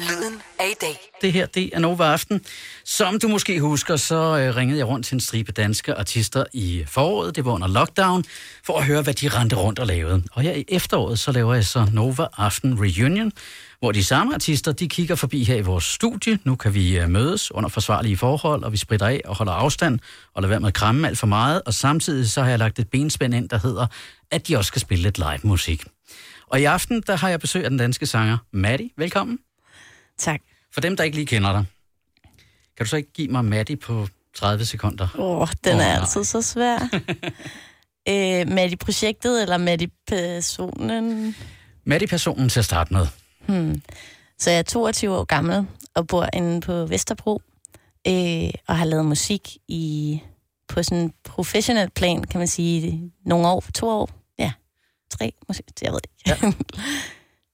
Lyden af i dag. Det her, det er Nova Aften. Som du måske husker, så øh, ringede jeg rundt til en stribe danske artister i foråret. Det var under lockdown, for at høre, hvad de rendte rundt og lavede. Og her i efteråret, så laver jeg så Nova Aften Reunion, hvor de samme artister, de kigger forbi her i vores studie. Nu kan vi øh, mødes under forsvarlige forhold, og vi spritter af og holder afstand, og lader være med at kramme alt for meget. Og samtidig så har jeg lagt et benspænd ind, der hedder, at de også skal spille lidt live musik. Og i aften, der har jeg besøg af den danske sanger Maddie. Velkommen. Tak. For dem, der ikke lige kender dig, kan du så ikke give mig Maddie på 30 sekunder? Åh, oh, den Åh, er nej. altid så svær. øh, med i projektet, eller med i personen? Maddie-personen til at starte med. Hmm. Så jeg er 22 år gammel og bor inde på Vesterbro, øh, og har lavet musik i på sådan en professionel plan, kan man sige, nogle år, to år, ja, tre, måske, jeg ved det ikke. Ja.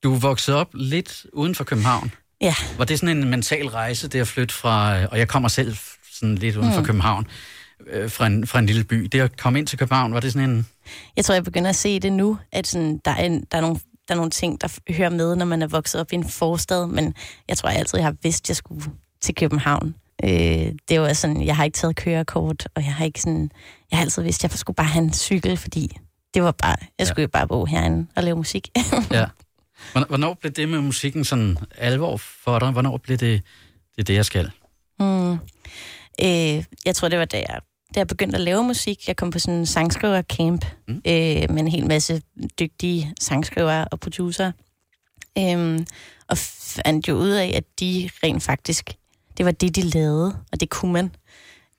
Du vokset op lidt uden for København. Ja. Var det sådan en mental rejse, det at flytte fra, og jeg kommer selv sådan lidt uden for Mm. København, øh, fra, en, fra en lille by. Det at komme ind til København, var det sådan en... Jeg tror, jeg begynder at se det nu, at sådan, der, er en, der, er nogle, der er nogle ting, der hører med, når man er vokset op i en forstad, men jeg tror jeg altid, jeg har vidst, at jeg skulle til København. Øh, det var sådan, jeg har ikke taget kørekort, og jeg har ikke sådan, jeg har altid vidst, at jeg skulle bare have en cykel, fordi det var bare, jeg skulle jo bare bo herinde og lave musik. Ja. Hvornår, blev det med musikken sådan alvor for dig? Hvornår blev det det, er det jeg skal? Mm. Øh, jeg tror, det var da jeg, da jeg begyndte at lave musik. Jeg kom på sådan en sangskriver-camp Mm. øh, med en hel masse dygtige sangskrivere og producer. Øhm, og fandt jo ud af, at de rent faktisk, det var det, de lavede, og det kunne man.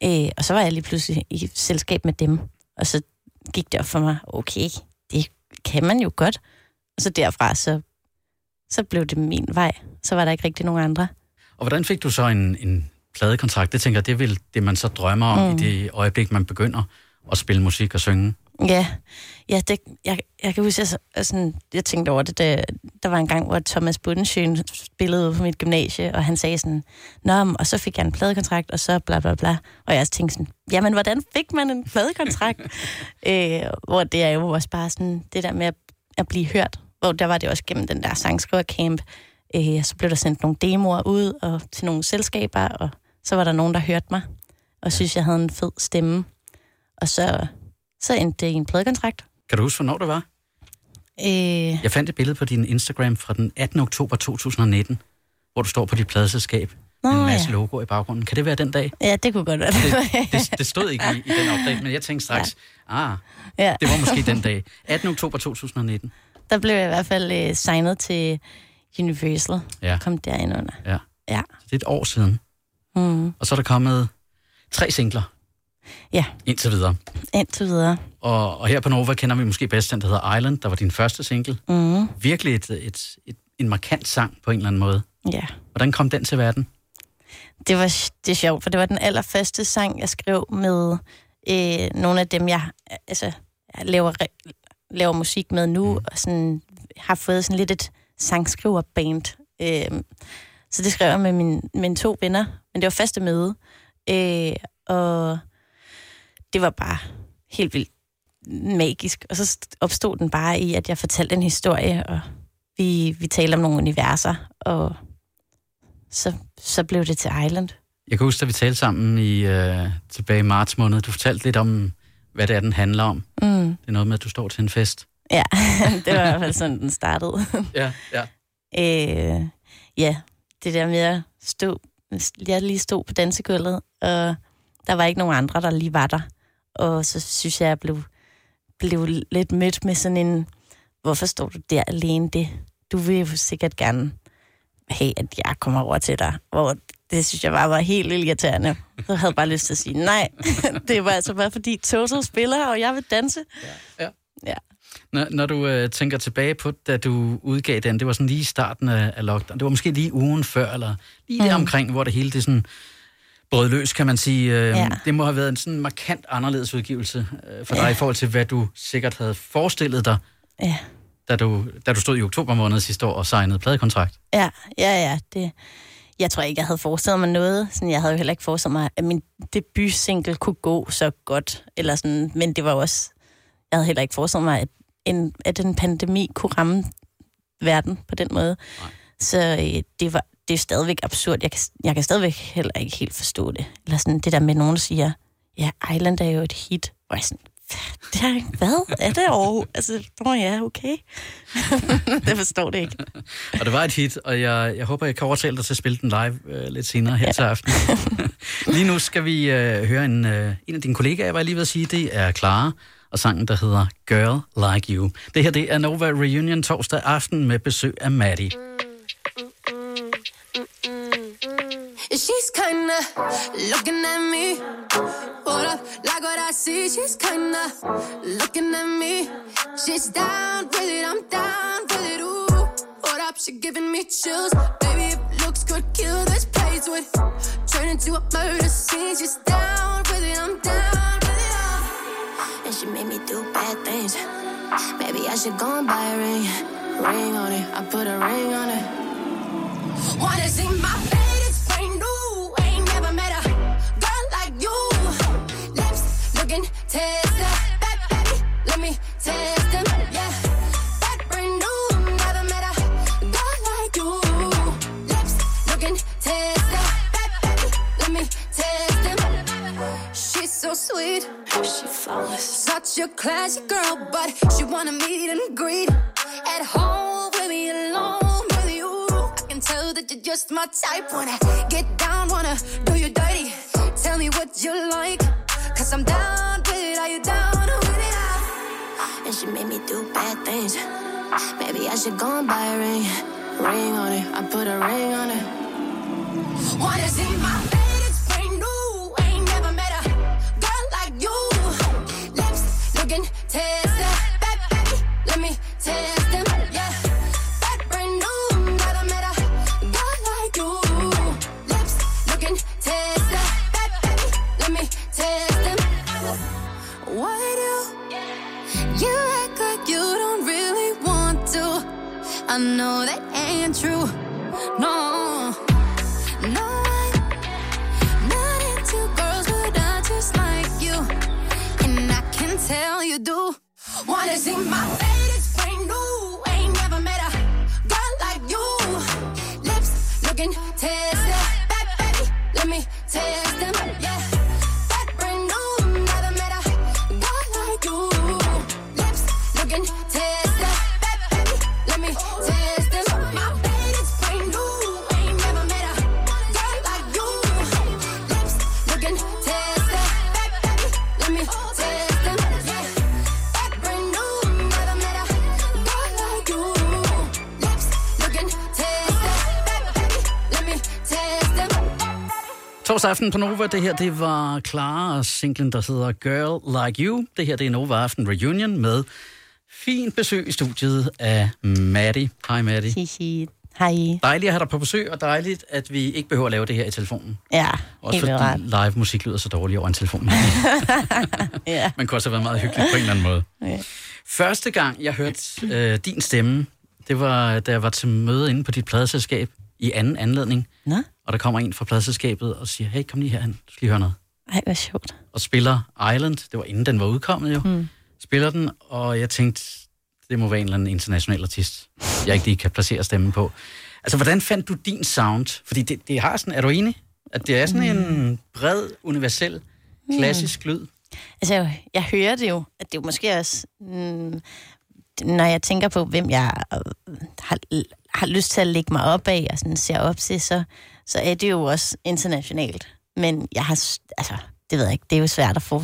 Øh, og så var jeg lige pludselig i selskab med dem, og så gik det op for mig, okay, det kan man jo godt. Og så derfra, så, så blev det min vej. Så var der ikke rigtig nogen andre. Og hvordan fik du så en, en pladekontrakt? Det tænker jeg, det er vel det, man så drømmer om mm. I det øjeblik, man begynder at spille musik og synge. Ja, ja det, jeg, jeg kan huske, jeg, sådan, jeg tænkte over det, da, der var en gang, hvor Thomas Budensjøen spillede på mit gymnasie, og han sagde sådan, Nå, og så fik jeg en pladekontrakt, og så bla bla bla. Og jeg tænkte sådan, jamen, hvordan fik man en pladekontrakt? øh, hvor det er jo også bare sådan, det der med at, at blive hørt, hvor der var det også gennem den der sangskrivercamp, øh, så blev der sendt nogle demoer ud og til nogle selskaber, og så var der nogen, der hørte mig, og synes, jeg havde en fed stemme. Og så, så endte det i en pladekontrakt. Kan du huske, hvornår det var? Øh, Jeg fandt et billede på din Instagram fra den 18. oktober 2019, hvor du står på dit pladeselskab med en masse ja. logoer i baggrunden. Kan det være den dag? ja, det kunne godt være Det, det, det stod ikke i, i den opdage, men jeg tænkte straks, ja. ah, ja. det var måske den dag. 18. oktober 2019. Der blev jeg i hvert fald øh, signet til Universal. Ja. Kom derinde under. Ja. Ja. Så det er et år siden. Mm. Og så er der kommet tre singler. Ja. Indtil videre. Indtil videre. Og, og her på Nova kender vi måske bedst den, der hedder Island, der var din første single. Mm. Virkelig et, et, et, en markant sang på en eller anden måde. Ja. Hvordan kom den til verden? Det var det er sjovt, for det var den allerførste sang, jeg skrev med øh, nogle af dem, jeg, altså, jeg laver, re- laver musik med nu, Mm. og sådan, har fået sådan lidt et sangskriverband. Øh, så det skrev jeg med min, mine to venner, men det var første møde. Øh, og det var bare helt vildt magisk. Og så st- opstod den bare i, at jeg fortalte en historie, og vi, vi talte om nogle universer, og så, så blev det til Island. Jeg kan huske, da vi talte sammen i, øh, tilbage i marts måned. Du fortalte lidt om, hvad det er, den handler om. Mm. Det er noget med, at du står til en fest. Ja, det var i hvert fald sådan, den startede. Ja, ja. øh, ja, det der med at stå, jeg lige stod på dansegulvet, og der var ikke nogen andre, der lige var der. Og så synes jeg, jeg blev, blev lidt mødt med sådan en, hvorfor står du der alene det? Du vil jo sikkert gerne have, at jeg kommer over til dig. Hvor det synes jeg bare var helt irriterende. Så havde jeg bare lyst til at sige, nej, det var altså bare fordi Toto spiller, og jeg vil danse. Når, når du øh, tænker tilbage på, da du udgav den, det var sådan lige i starten af, af lockdown. Det var måske lige ugen før, eller lige mm. der omkring, hvor det hele det sådan brød løs, kan man sige. Øh, Ja. Det må have været en sådan markant anderledes udgivelse øh, for dig i forhold til, hvad du sikkert havde forestillet dig, Ja. da du, da du stod i oktober måned sidste år og signede pladekontrakt. Ja, ja, ja. Det, jeg tror ikke, jeg havde forestillet mig noget. Sådan, jeg havde jo heller ikke forestillet mig, at min debutsingle kunne gå så godt. Eller sådan, men det var også... Jeg havde heller ikke forestillet mig, at en, at en pandemi kunne ramme verden på den måde. Nej. Så øh, det, var, det er stadigvæk absurd. Jeg kan, jeg kan stadigvæk heller ikke helt forstå det. Eller sådan det der med, nogen siger, ja, Island er jo et hit. Og jeg sådan, det er, hvad er det over? Altså, nå ja, okay. det forstår det ikke. Og det var et hit, og jeg, jeg håber, jeg kan overtale dig til at spille den live øh, lidt senere her ja. til aften. lige nu skal vi øh, høre en, øh, en af dine kollegaer, var jeg lige ved at sige, det er Clara, og sangen, der hedder Girl Like You. Det her, det er Nova Reunion torsdag aften med besøg af Maddie. She's kinda looking at me. Hold up, like what I see. She's kinda looking at me. She's down with it, I'm down with it. Ooh, hold up, she giving me chills. Baby, if looks could kill this place would turn into a murder scene. She's down with it, I'm down with it. and she made me do bad things. Maybe I should go and buy a ring, ring on it. I put a ring on it. Wanna see my face? Looking tester, baby, let me test them. Yeah, that brand new. Never met a girl like you. Lips looking tester, baby, let me test them. She's so sweet she flawless. Such a classy girl, but she wanna meet and greet at home with me alone with you. I can tell that you're just my type. Wanna get down, wanna do you dirty. Tell me what you like, cause I'm down with it. Are you down with it? And she made me do bad things. Maybe I should go and buy a ring, ring on it. I put a ring on it. Wanna see my I know that ain't true. No, no, I'm not into girls who are just like you. And I can tell you do. Wanna see my face? It's brand new. Ain't never met a girl like you. Lips looking tasty. Baby, let me taste Torsdag aften på Nova, det her det var Clara og singlen, der hedder Girl Like You. Det her det er Nova Aften Reunion med fint besøg i studiet af Maddie. Hej Maddie. Hihi. Hej. Dejligt at have dig på besøg, og dejligt, at vi ikke behøver at lave det her i telefonen. Ja, Også helt fordi ret. live musik lyder så dårligt over en telefon. ja. Man kunne også have været meget hyggelig på en eller anden måde. Ja. Første gang, jeg hørte øh, din stemme, det var, da jeg var til møde inde på dit pladeselskab i anden anledning. Nå? Og der kommer en fra pladeselskabet og siger, hey, kom lige herhen, du skal lige høre noget. Ej, hvad sjovt. Og spiller Island, det var inden den var udkommet jo, mm. spiller den, og jeg tænkte, det må være en eller anden international artist, jeg ikke lige kan placere stemmen på. Altså, hvordan fandt du din sound? Fordi det, det har sådan, er du enig? At det er sådan mm. en bred, universel, klassisk mm. lyd? Altså, jeg, hører det jo, at det er jo måske også, mm, når jeg tænker på, hvem jeg øh, har, har lyst til at lægge mig op af og sådan ser op til, så, så er det jo også internationalt. Men jeg har, altså, det ved jeg ikke, det er jo svært at få...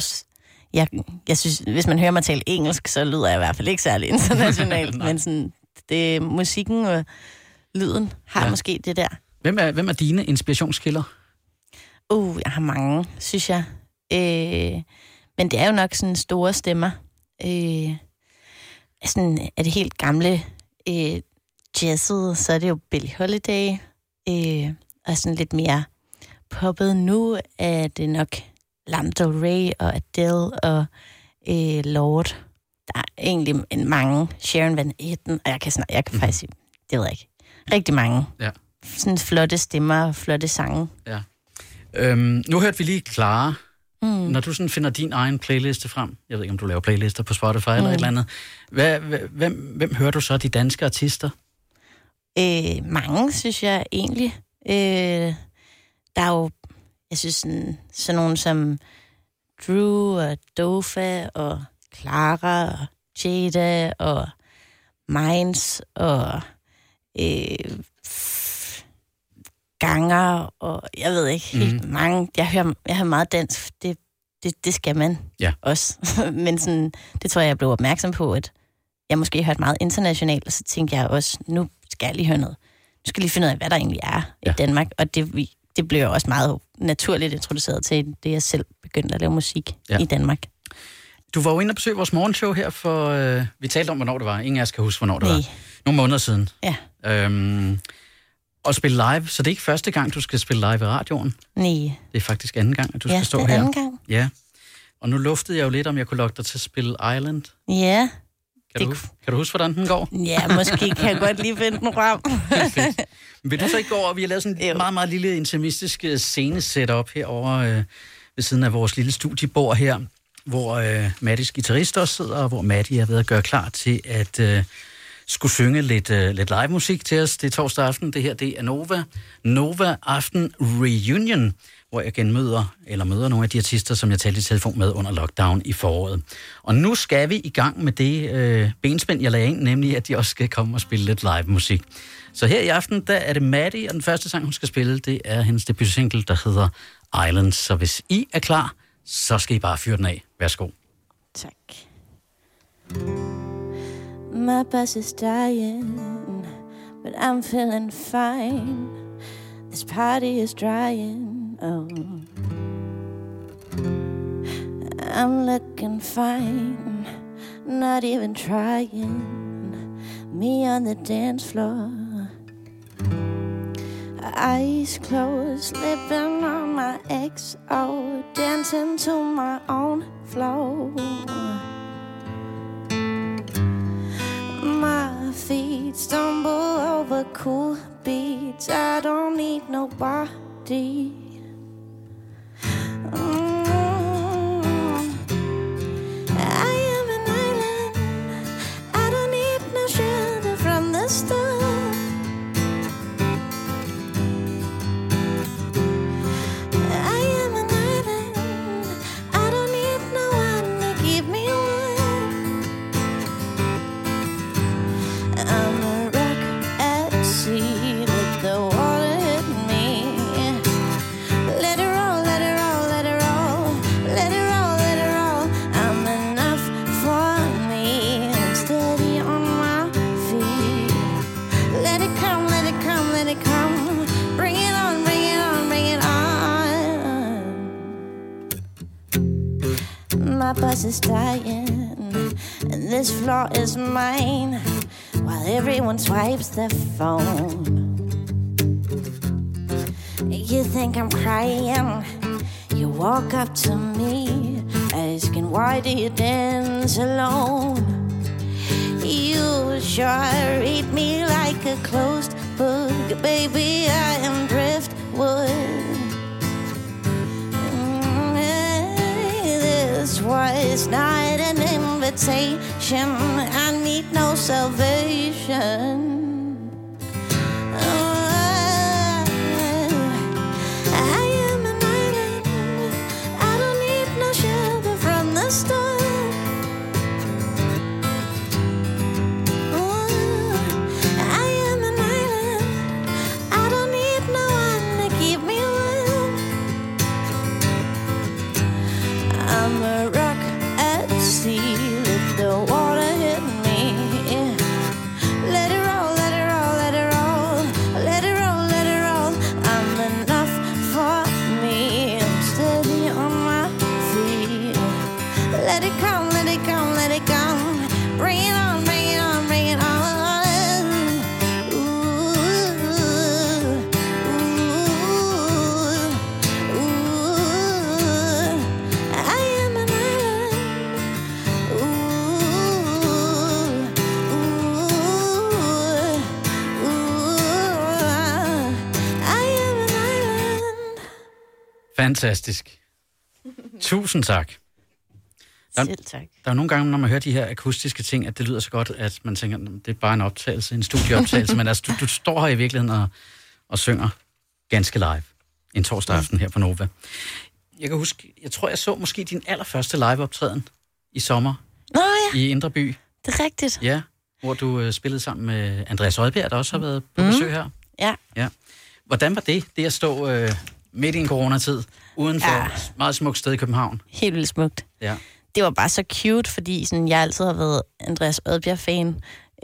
Jeg, jeg synes, hvis man hører mig tale engelsk, så lyder jeg i hvert fald ikke særlig internationalt, men sådan, det, musikken og lyden har ja. måske det der. Hvem er, hvem er dine inspirationskilder? Uh, jeg har mange, synes jeg. Øh, men det er jo nok sådan store stemmer. Øh, sådan er det helt gamle øh, jazzet, så er det jo Billie Holiday. Øh, og sådan lidt mere poppet nu er det nok Lana Del Rey og Adele og øh, Lord. Der er egentlig en mange. Sharon Van Etten, og jeg kan, snart, jeg kan mm. faktisk, det ved jeg ikke, rigtig mange. Ja. Sådan flotte stemmer og flotte sange. Ja. Øhm, nu hørte vi lige Clara. Mm. Når du sådan finder din egen playliste frem, jeg ved ikke, om du laver playlister på Spotify mm. eller et eller andet, hvad, hvem, hvem hører du så de danske artister? Øh, mange, synes jeg egentlig. Øh, der er jo, jeg synes, sådan, sådan nogen som Drew og Dofa og Clara og Jada og Minds og øh, Ganger og jeg ved ikke, Mhm. helt mange. Jeg hører, jeg hører meget dansk. Det, det, det skal man Ja. også. Men sådan, det tror jeg, jeg blev opmærksom på, at jeg måske hørte meget internationalt, og så tænkte jeg også, nu skal jeg lige høre noget. Skal lige finde ud af, hvad der egentlig er Ja. i Danmark. Og det, det blev jeg også meget naturligt introduceret til, det jeg selv begyndte at lave musik Ja. ja. i Danmark. Du var jo inde og besøge vores morgenshow her for... Øh, vi talte om, hvornår det var. Ingen af os kan huske, hvornår det Nej. var. Nogle måneder siden. Ja. Øhm, og spille live, så det er ikke første gang, du skal spille live i radioen. Nej. Det er faktisk anden gang, at du ja, skal stå det er her. anden gang. Ja. Og nu luftede jeg jo lidt, om jeg kunne lokke dig til at spille Island. Ja, Kan, du, Det huske- kan du huske, hvordan den går? ja måske kan jeg godt lige finde den frem. Vil du så ikke gå over? Vi har lavet sådan en Jo. meget, meget lille intimistisk øh, scene-setup herovre øh, ved siden af vores lille studiebord her, hvor øh, Mattis guitarist også sidder, og hvor Matti er ved at gøre klar til at øh, skulle synge lidt, øh, lidt live musik til os. Det er torsdag aften. Det her det er Nova. Nova Aften Reunion, hvor jeg genmøder, eller møder nogle af de artister, som jeg talte i telefon med under lockdown i foråret. Og nu skal vi i gang med det øh, benspænd, jeg lagde ind, nemlig at de også skal komme og spille lidt live musik. Så her i aften, der er det Maddie, og den første sang, hun skal spille, det er hendes debutsingle, der hedder Islands. Så hvis I er klar, så skal I bare fyre den af. Værsgo. Tak. My bus is dying, but I'm feeling fine. This party is drying. Oh, I'm looking fine, not even trying. Me on the dance floor, eyes closed, slipping on my XO, oh, dancing to my own flow. My feet stumble over cool beats. I don't need nobody. stop. Is dying, and this floor is mine. While everyone swipes their phone. You think I'm crying? You walk up to me, asking why do you dance alone? You sure read me like a closed book, baby. I am driftwood. Was not an invitation. I need no salvation. Fantastisk. Tusind tak. Der- Selv tak. Der er nogle gange, når man hører de her akustiske ting, at det lyder så godt, at man tænker, "Nå, det er bare en optagelse, en studieoptagelse, men altså, du, du står her i virkeligheden og, og synger ganske live en torsdag aften her på Nova. Jeg kan huske, jeg tror, jeg så måske din allerførste liveoptræden i sommer Nå ja, i Indre By, det er rigtigt. ja, hvor du øh, spillede sammen med Andreas Rødbjerg, der også har været på Mhm. besøg her. Ja. Ja. Hvordan var det, det at stå øh, midt i en coronatid, uden for Ja. et meget smukt sted i København? Helt vildt smukt. Ja. det var bare så cute, fordi sådan, jeg altid har været Andreas Oddbjerg-fan.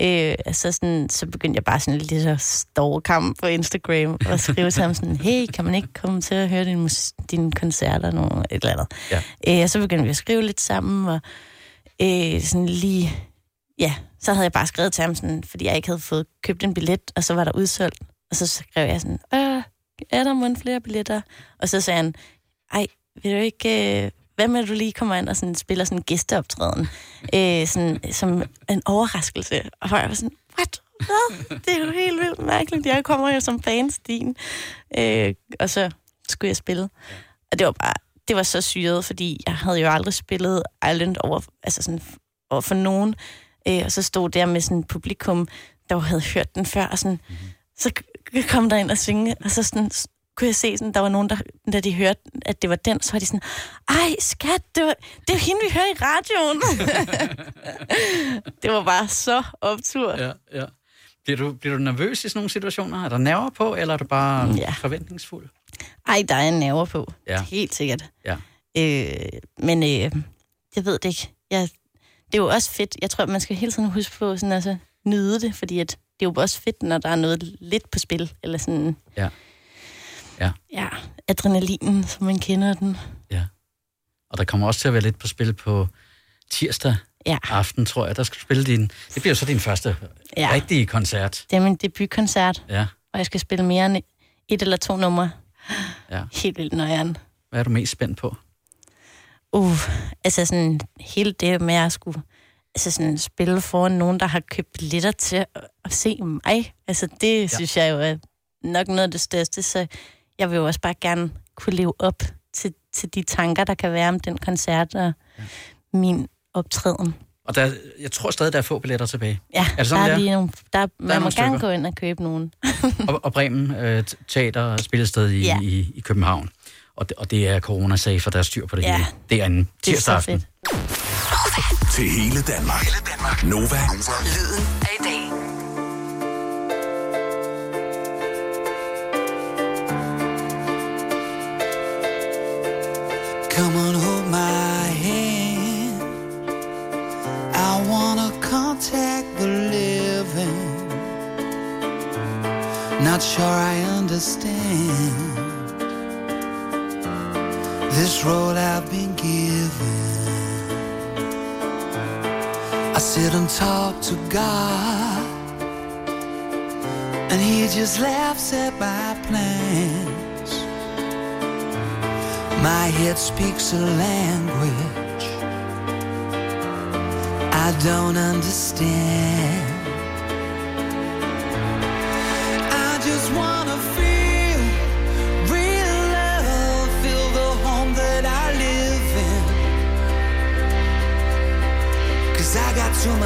Øh, så, sådan, så begyndte jeg bare sådan lidt så storkamp på Instagram og skrive til ham sådan, hey, kan man ikke komme til at høre din, dine koncerter nu, et eller andet. Ja. Øh, og så begyndte vi at skrive lidt sammen, og øh, sådan lige, ja, så havde jeg bare skrevet til ham, sådan, fordi jeg ikke havde fået købt en billet, og så var der udsolgt. Og så skrev jeg sådan, øh, er der måske flere billetter? Og så sagde han, ej, vil du ikke... Øh, hvad med, at du lige kommer ind og sådan, spiller sådan en gæsteoptræden? Øh, sådan, som en overraskelse. Og jeg var sådan, what? Hvad? Det er jo helt vildt mærkeligt. Jeg kommer jo som fans din. Øh, og så skulle jeg spille. Og det var bare, det var så syret, fordi jeg havde jo aldrig spillet Island over, altså sådan, over for nogen. Øh, og så stod der med sådan et publikum, der havde hørt den før, og sådan, så kom der ind og synge, og så sådan, kunne jeg se, sådan, der var nogen, der, da de hørte, at det var den, så var de sådan, ej, skat, det, var, det er hende, vi hører i radioen. det var bare så optur. Ja, ja. Bliver du, bliver du nervøs i sådan nogle situationer? Er der nerver på, eller er du bare Ja. forventningsfuld? Ej, der er nerver på. Ja. Helt sikkert. Ja. Øh, men øh, jeg ved det ikke. Jeg, det er jo også fedt. Jeg tror, man skal hele tiden huske på sådan, altså, nyde det, fordi at det er jo også fedt, når der er noget lidt på spil. Eller sådan, Ja. Ja. ja, adrenalinen, som man kender den. Ja. Og der kommer også til at være lidt på spil på tirsdag Ja, aften, tror jeg. Der skal du spille din... Det bliver så din første ja. Rigtige koncert. det er min debutkoncert, Ja. og jeg skal spille mere end et eller to numre. Ja. Helt vildt nøjeren. Hvad er du mest spændt på? Uh, altså sådan hele det med at skulle altså sådan spille foran nogen, der har købt billetter til at, se mig. Altså det ja. synes jeg jo er nok noget af det største, så jeg vil jo også bare gerne kunne leve op til, til de tanker, der kan være om den koncert og ja. min optræden. Og der, jeg tror stadig, der er få billetter tilbage. Ja, Er det sådan, der er er? lige nogle, der, der man må nogle gerne gå ind og købe nogen. Og, og Bremen øh, Teater spillested i, ja. I, i København. Og det, og det er corona-safe, og der er styr på det Ja. hele. Det er en er tirsdag aften. Fedt. Til hele Danmark. Hele Danmark. Nova. Lyden af i dag. Come on, hold my hand. I wanna contact the living. Not sure I understand this role I've been given. Sit and talk to God, and He just laughs at my plans. My head speaks a language I don't understand.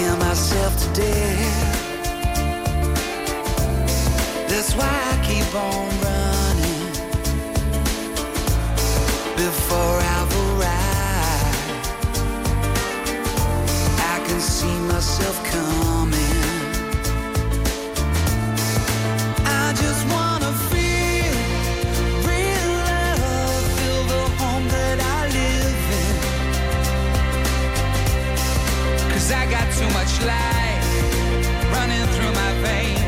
Scare myself to death. That's why I keep on running before I've arrived. I can see myself coming. Too much life running through my veins,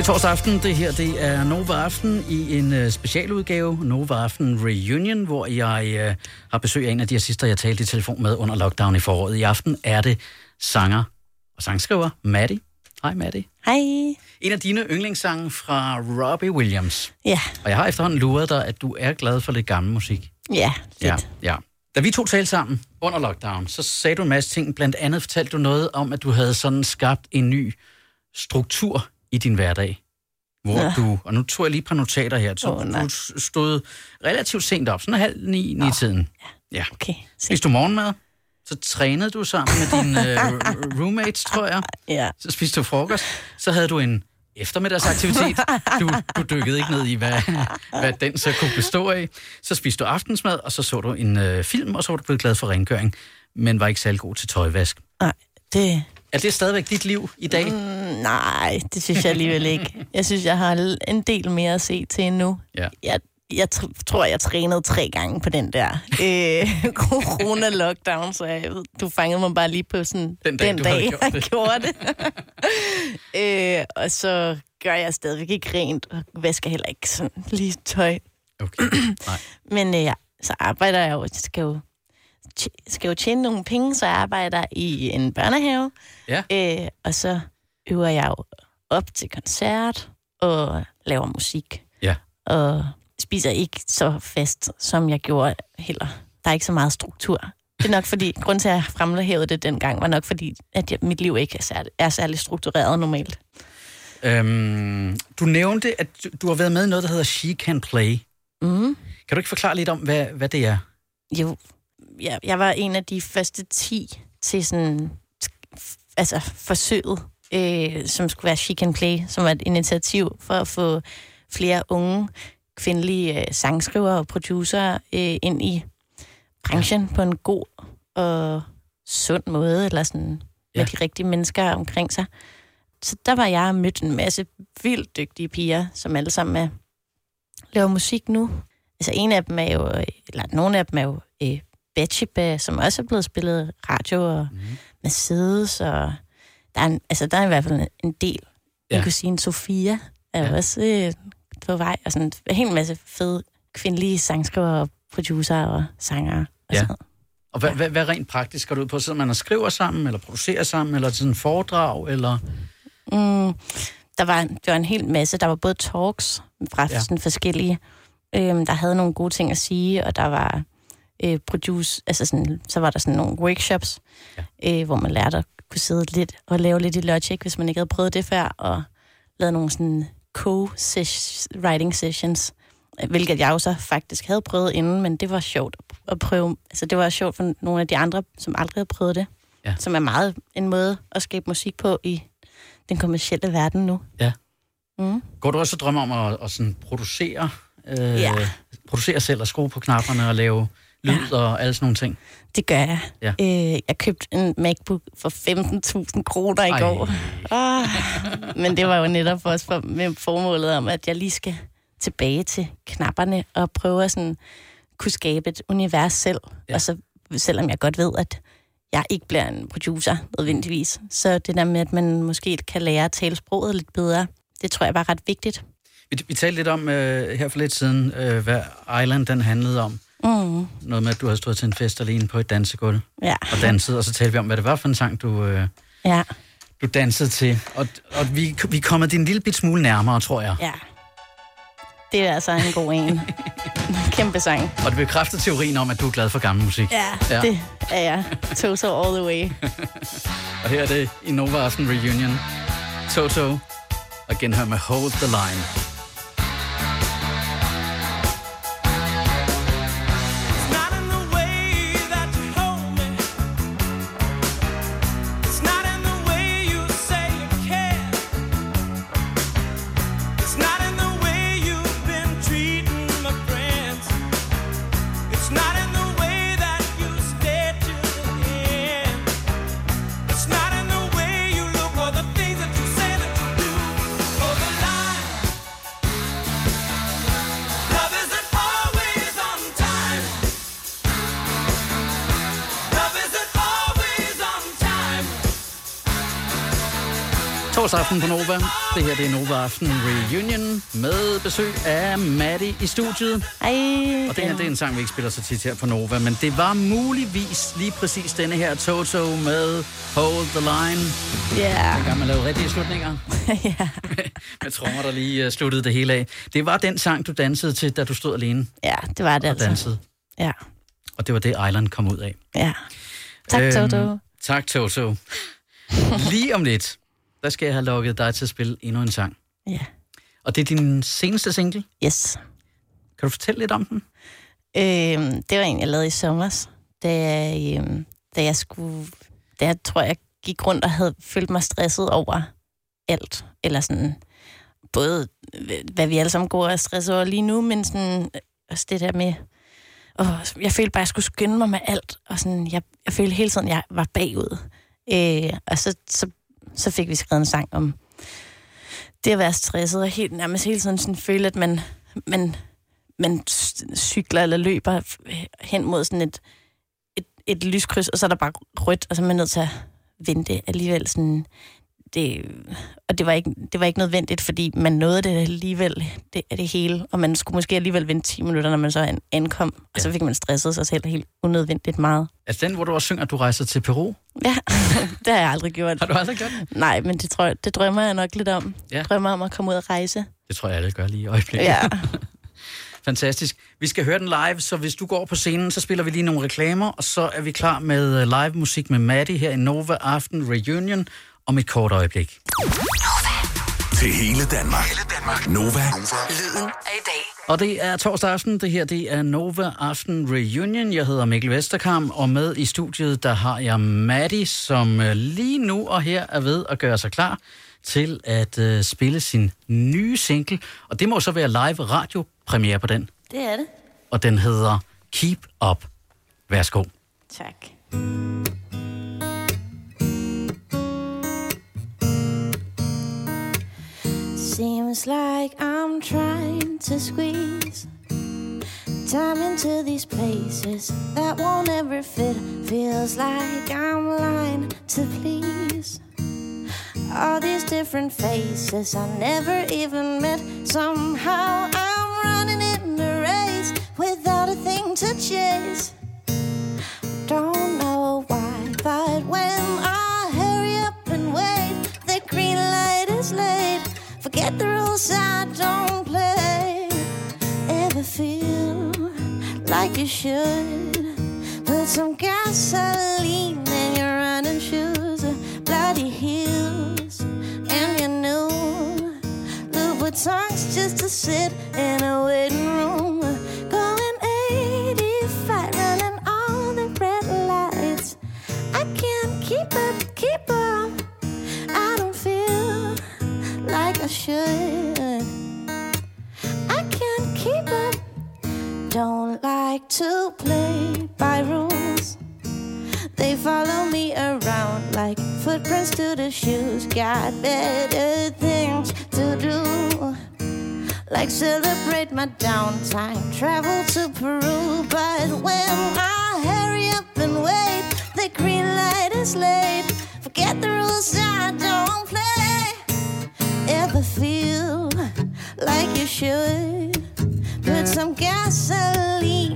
Det er torsdag aften. Det her det er Nova Aften i en uh, specialudgave. Nova Aften Reunion, hvor jeg uh, har besøg af en af de artister, jeg talte i telefon med under lockdown i foråret. I aften er det sanger og sangskriver Maddie. Hej Maddie. Hej. En af dine yndlingssange fra Robbie Williams. Ja, Og jeg har efterhånden luret dig, at du er glad for lidt gammel musik. ja, lidt. Ja, ja. Da vi to talte sammen under lockdown, så sagde du en masse ting. Blandt andet fortalte du noget om, at du havde sådan skabt en ny struktur i din hverdag. Hvor ja. Du, og nu tog jeg lige et par notater her, så nej. du stod relativt sent op, sådan halv ni, ni tiden. Ja. Okay. Spiste du morgenmad, så trænede du sammen med dine uh, roommates, tror jeg. Ja. Så spiste du frokost, så havde du en eftermiddagsaktivitet. Du, du dykkede ikke ned i, hvad, hvad den så kunne bestå af. Så spiste du aftensmad, og så så du en øh, film, og så var du blevet glad for rengøring, men var ikke særlig god til tøjvask. Nej, det... Er det stadigvæk dit liv i dag? Mm. Nej, det synes jeg alligevel ikke. Jeg synes, jeg har en del mere at se til endnu. Ja. Jeg, jeg tr- tror, jeg trænede tre gange på den der øh, corona-lockdown, så jeg, du fangede mig bare lige på sådan Den dag, den dag gjort jeg det. gjorde det. øh, og så gør jeg stadigvæk ikke rent, og vasker heller ikke sådan lige tøj. Okay. Nej. Men øh, ja, så arbejder jeg jo, jeg skal jo, skal jo tjene nogle penge, så jeg arbejder i en børnehave. Ja. Øh, og så øver jeg jo op til koncert og laver musik. Ja. Og spiser ikke så fast, som jeg gjorde heller. Der er ikke så meget struktur. Det er nok fordi, grund til at jeg fremhævede det dengang, var nok fordi, at jeg, mit liv ikke er særlig, er særlig struktureret normalt. Øhm, du nævnte, at du, du har været med i noget, der hedder She Can Play. Mm. Kan du ikke forklare lidt om, hvad, hvad det er? Jo, jeg, jeg var en af de første 10 til sådan, altså forsøget, øh, som skulle være She Can Play, som var et initiativ for at få flere unge kvindelige øh, sangskrivere og producer øh, ind i branchen på en god og sund måde, eller sådan med Ja. de rigtige mennesker omkring sig. Så der var jeg og mødte en masse vildt dygtige piger, som alle sammen er, laver musik nu. Altså en af dem er jo, eller nogle af dem er jo øh, Betchiba, som også er blevet spillet radio, og mm. Mercedes, og der er, en, altså, der er i hvert fald en del. Ja. Min kusine Sofia er Ja. ja. også øh, på vej, og sådan en hel masse fede kvindelige sangskrivere og producer og sangere. Og Ja. sådan. Og hvad, hvad, hvad rent praktisk går du ud på? Sidder man og skriver sammen, eller producerer sammen, eller til sådan en foredrag, eller... Mm, der var, det var en hel masse. Der var både talks fra Ja. ja. sådan forskellige, øhm, der havde nogle gode ting at sige, og der var øh, produce, altså sådan, så var der sådan nogle workshops, ja. øh, hvor man lærte at kunne sidde lidt og lave lidt i Logic, hvis man ikke havde prøvet det før, og lavede nogle sådan co-writing sessions, hvilket jeg jo så faktisk havde prøvet inden, men det var sjovt at prøve. Altså det var sjovt for nogle af de andre, som aldrig havde prøvet det. Ja. Som er meget en måde at skabe musik på i den kommercielle verden nu. Ja. Mm. Går du også og drømmer om at, at sådan producere, øh, Ja. producere selv og skrue på knapperne og lave lyd ja. og alle sådan nogle ting? Det gør jeg. Ja. Øh, jeg købte en MacBook for 15.000 kroner i Ej. går. Ah, men det var jo netop også for, med formålet om, at jeg lige skal tilbage til knapperne og prøve at sådan, kunne skabe et univers selv. Ja. Og så, selvom jeg godt ved, at jeg ikke bliver en producer nødvendigvis, så det der med, at man måske kan lære at tale sproget lidt bedre, det tror jeg var ret vigtigt. Vi, vi talte lidt om øh, her for lidt siden, øh, hvad Island den handlede om. Mm, Noget med, at du havde stået til en fest alene på et dansegulv ja, og danset, og så talte vi om, hvad det var for en sang, du, øh, ja, du dansede til. Og, og vi, vi er kommet din lille bit smule nærmere, tror jeg. ja. Det er altså en god en. Kæmpe sang. Og det bekræfter teorien om, at du er glad for gammel musik. Ja, Ja. det er jeg. Toto all the way. Og her er det i Nova Aften Reunion. Toto, og genhør med Hold the Line. Aften på Nova. Det her det er Nova Aften Reunion med besøg af Maddie i studiet. Ej, Og det her det er en sang, vi ikke spiller så tit her på Nova, men det var muligvis lige præcis denne her Toto med Hold the Line. Ja, Dengang man lavede rigtige slutninger. ja. med trommer, der lige uh, sluttede det hele af. Det var den sang, du dansede til, da du stod alene ja, det var det og altså. dansede. Ja, Og det var det, Island kom ud af. ja. Tak, Øhm, Toto. Tak, Toto. Lige om lidt, der skal jeg have lukket dig til at spille endnu en sang. Ja. Og det er din seneste single. Yes. Kan du fortælle lidt om den? Øhm, det var en, jeg lavede i sommer, da jeg, øhm, da jeg skulle... Da jeg tror, jeg gik rundt og havde følt mig stresset over alt. Eller sådan, både hvad vi alle sammen går og er stresset over lige nu, men sådan, øh, også det der med... Åh, jeg følte bare, at jeg skulle skynde mig med alt. Og sådan, jeg, jeg følte hele tiden, at jeg var bagud. Øh, og så, så, så fik vi skrevet en sang om det at være stresset, og helt, nærmest hele tiden sådan føle, at man, man man cykler eller løber hen mod sådan et, et, et lyskryds, og så er der bare rødt, og så er man nødt til at vente alligevel sådan... Det, og det var, ikke, det var ikke nødvendigt, fordi man nåede det alligevel, det er det hele, og man skulle måske alligevel vente 10 minutter, når man så an- ankom, og så fik man stresset sig selv helt unødvendigt meget. Altså den, hvor du også synger, at du rejser til Peru. Ja, det har jeg aldrig gjort. Har du aldrig gjort det? Nej, men det, tror jeg, det drømmer jeg nok lidt om. Ja. Jeg drømmer om at komme ud og rejse. Det tror jeg, alle gør lige i øjeblikket. Ja, Fantastisk. Vi skal høre den live, så hvis du går på scenen, så spiller vi lige nogle reklamer, og så er vi klar med øh, live musik med Maddie her i Nova Aften Reunion om et kort øjeblik. Til hele Danmark. Hele Danmark. Nova. Lyden af i dag. Og det er torsdag aften, det her det er Nova Aften Reunion. Jeg hedder Mikkel Vesterkamp, og med i studiet, der har jeg Maddie, som øh, lige nu og her er ved at gøre sig klar til at uh, spille sin nye single. Og det må så være live radiopremiere på den. det er det. Og den hedder Keep Up. Værsgo. Tak. Seems like I'm trying to squeeze time into these places that won't ever fit. Feels like I'm lying to please. All these different faces I never even met. Somehow I'm running in a race without a thing to chase. You should? Put some gasoline in your running shoes, bloody heels, and you your new Louboutins just to sit in a waiting room. Going 85, running all the red lights. I can't keep up, keep up. I don't feel like I should. Like to play by rules. They follow me around like footprints to the shoes. Got better things to do. Like celebrate my downtime, travel to Peru. But when I hurry up and wait, the green light is late. Forget the rules, I don't play. Ever feel like you should? Put some gasoline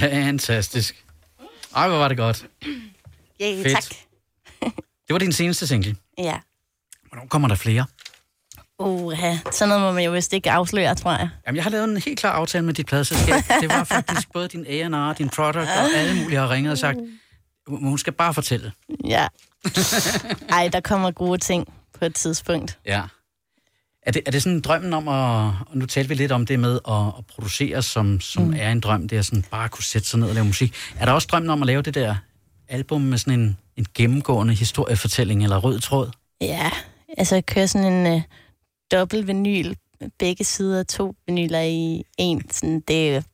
Fantastisk. Ej, hvor var det godt. Yeah, Fedt. tak. Det var din seneste single. Ja. Hvornår kommer der flere? Uha, sådan noget må man jo vist ikke afsløre, tror jeg. Jamen, jeg har lavet en helt klar aftale med dit pladeselskab. Det var faktisk både din A&R, din product og alle mulige har ringet og sagt, hun skal bare fortælle. Ja. Ej, der kommer gode ting på et tidspunkt. Ja. Er det, er det sådan drømmen om at, og nu talte vi lidt om det med at, at producere, som, som mm. er en drøm, det er sådan bare at kunne sætte sig ned og lave musik. Er der også drømmen om at lave det der album med sådan en, en gennemgående historiefortælling eller rød tråd? Ja, altså at køre sådan en uh, dobbelt vinyl, begge sider, to vinyler i en, sådan, det,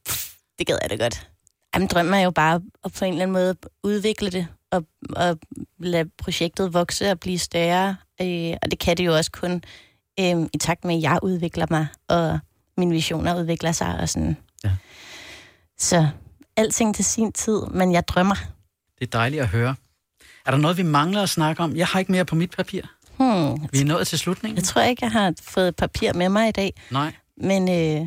det gad jeg da godt. Jamen, drømmen er jo bare at på en eller anden måde udvikle det, og, og lade projektet vokse og blive større. Øh, og det kan det jo også kun øh, i takt med, at jeg udvikler mig, og mine visioner udvikler sig. Og sådan. Ja. Så alting til sin tid, men jeg drømmer. Det er dejligt at høre. Er der noget, vi mangler at snakke om? Jeg har ikke mere på mit papir. Hmm, Vi er nået til slutningen. jeg tror ikke, jeg har fået papir med mig i dag. Nej, Men øh,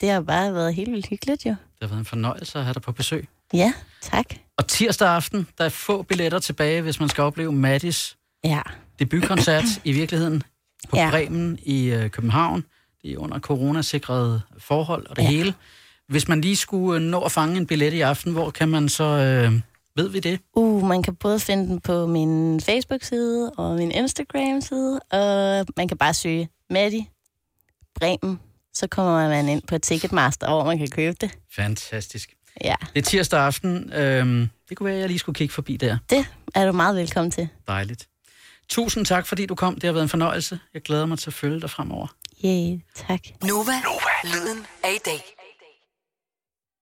det har bare været helt vildt hyggeligt, jo. det har været en fornøjelse at have dig på besøg. Ja, tak. Og tirsdag aften, der er få billetter tilbage, hvis man skal opleve Mattis Ja, debutkoncert i virkeligheden på Ja. Bremen i øh, København. Det er under coronasikrede forhold og det Ja. hele. Hvis man lige skulle øh, nå at fange en billet i aften, hvor kan man så... Øh, ved vi det? uh, man kan både finde den på min Facebook-side og min Instagram-side, og man kan bare søge Matti Bremen, så kommer man ind på Ticketmaster, hvor man kan købe det. Fantastisk. Ja, Det er tirsdag aften. Øh, det kunne være, at jeg lige skulle kigge forbi der. det er du meget velkommen til. Dejligt. Tusind tak, fordi du kom. Det har været en fornøjelse. Jeg glæder mig til at følge dig fremover. Yeah, tak. Nova, Nova. lyden af i dag.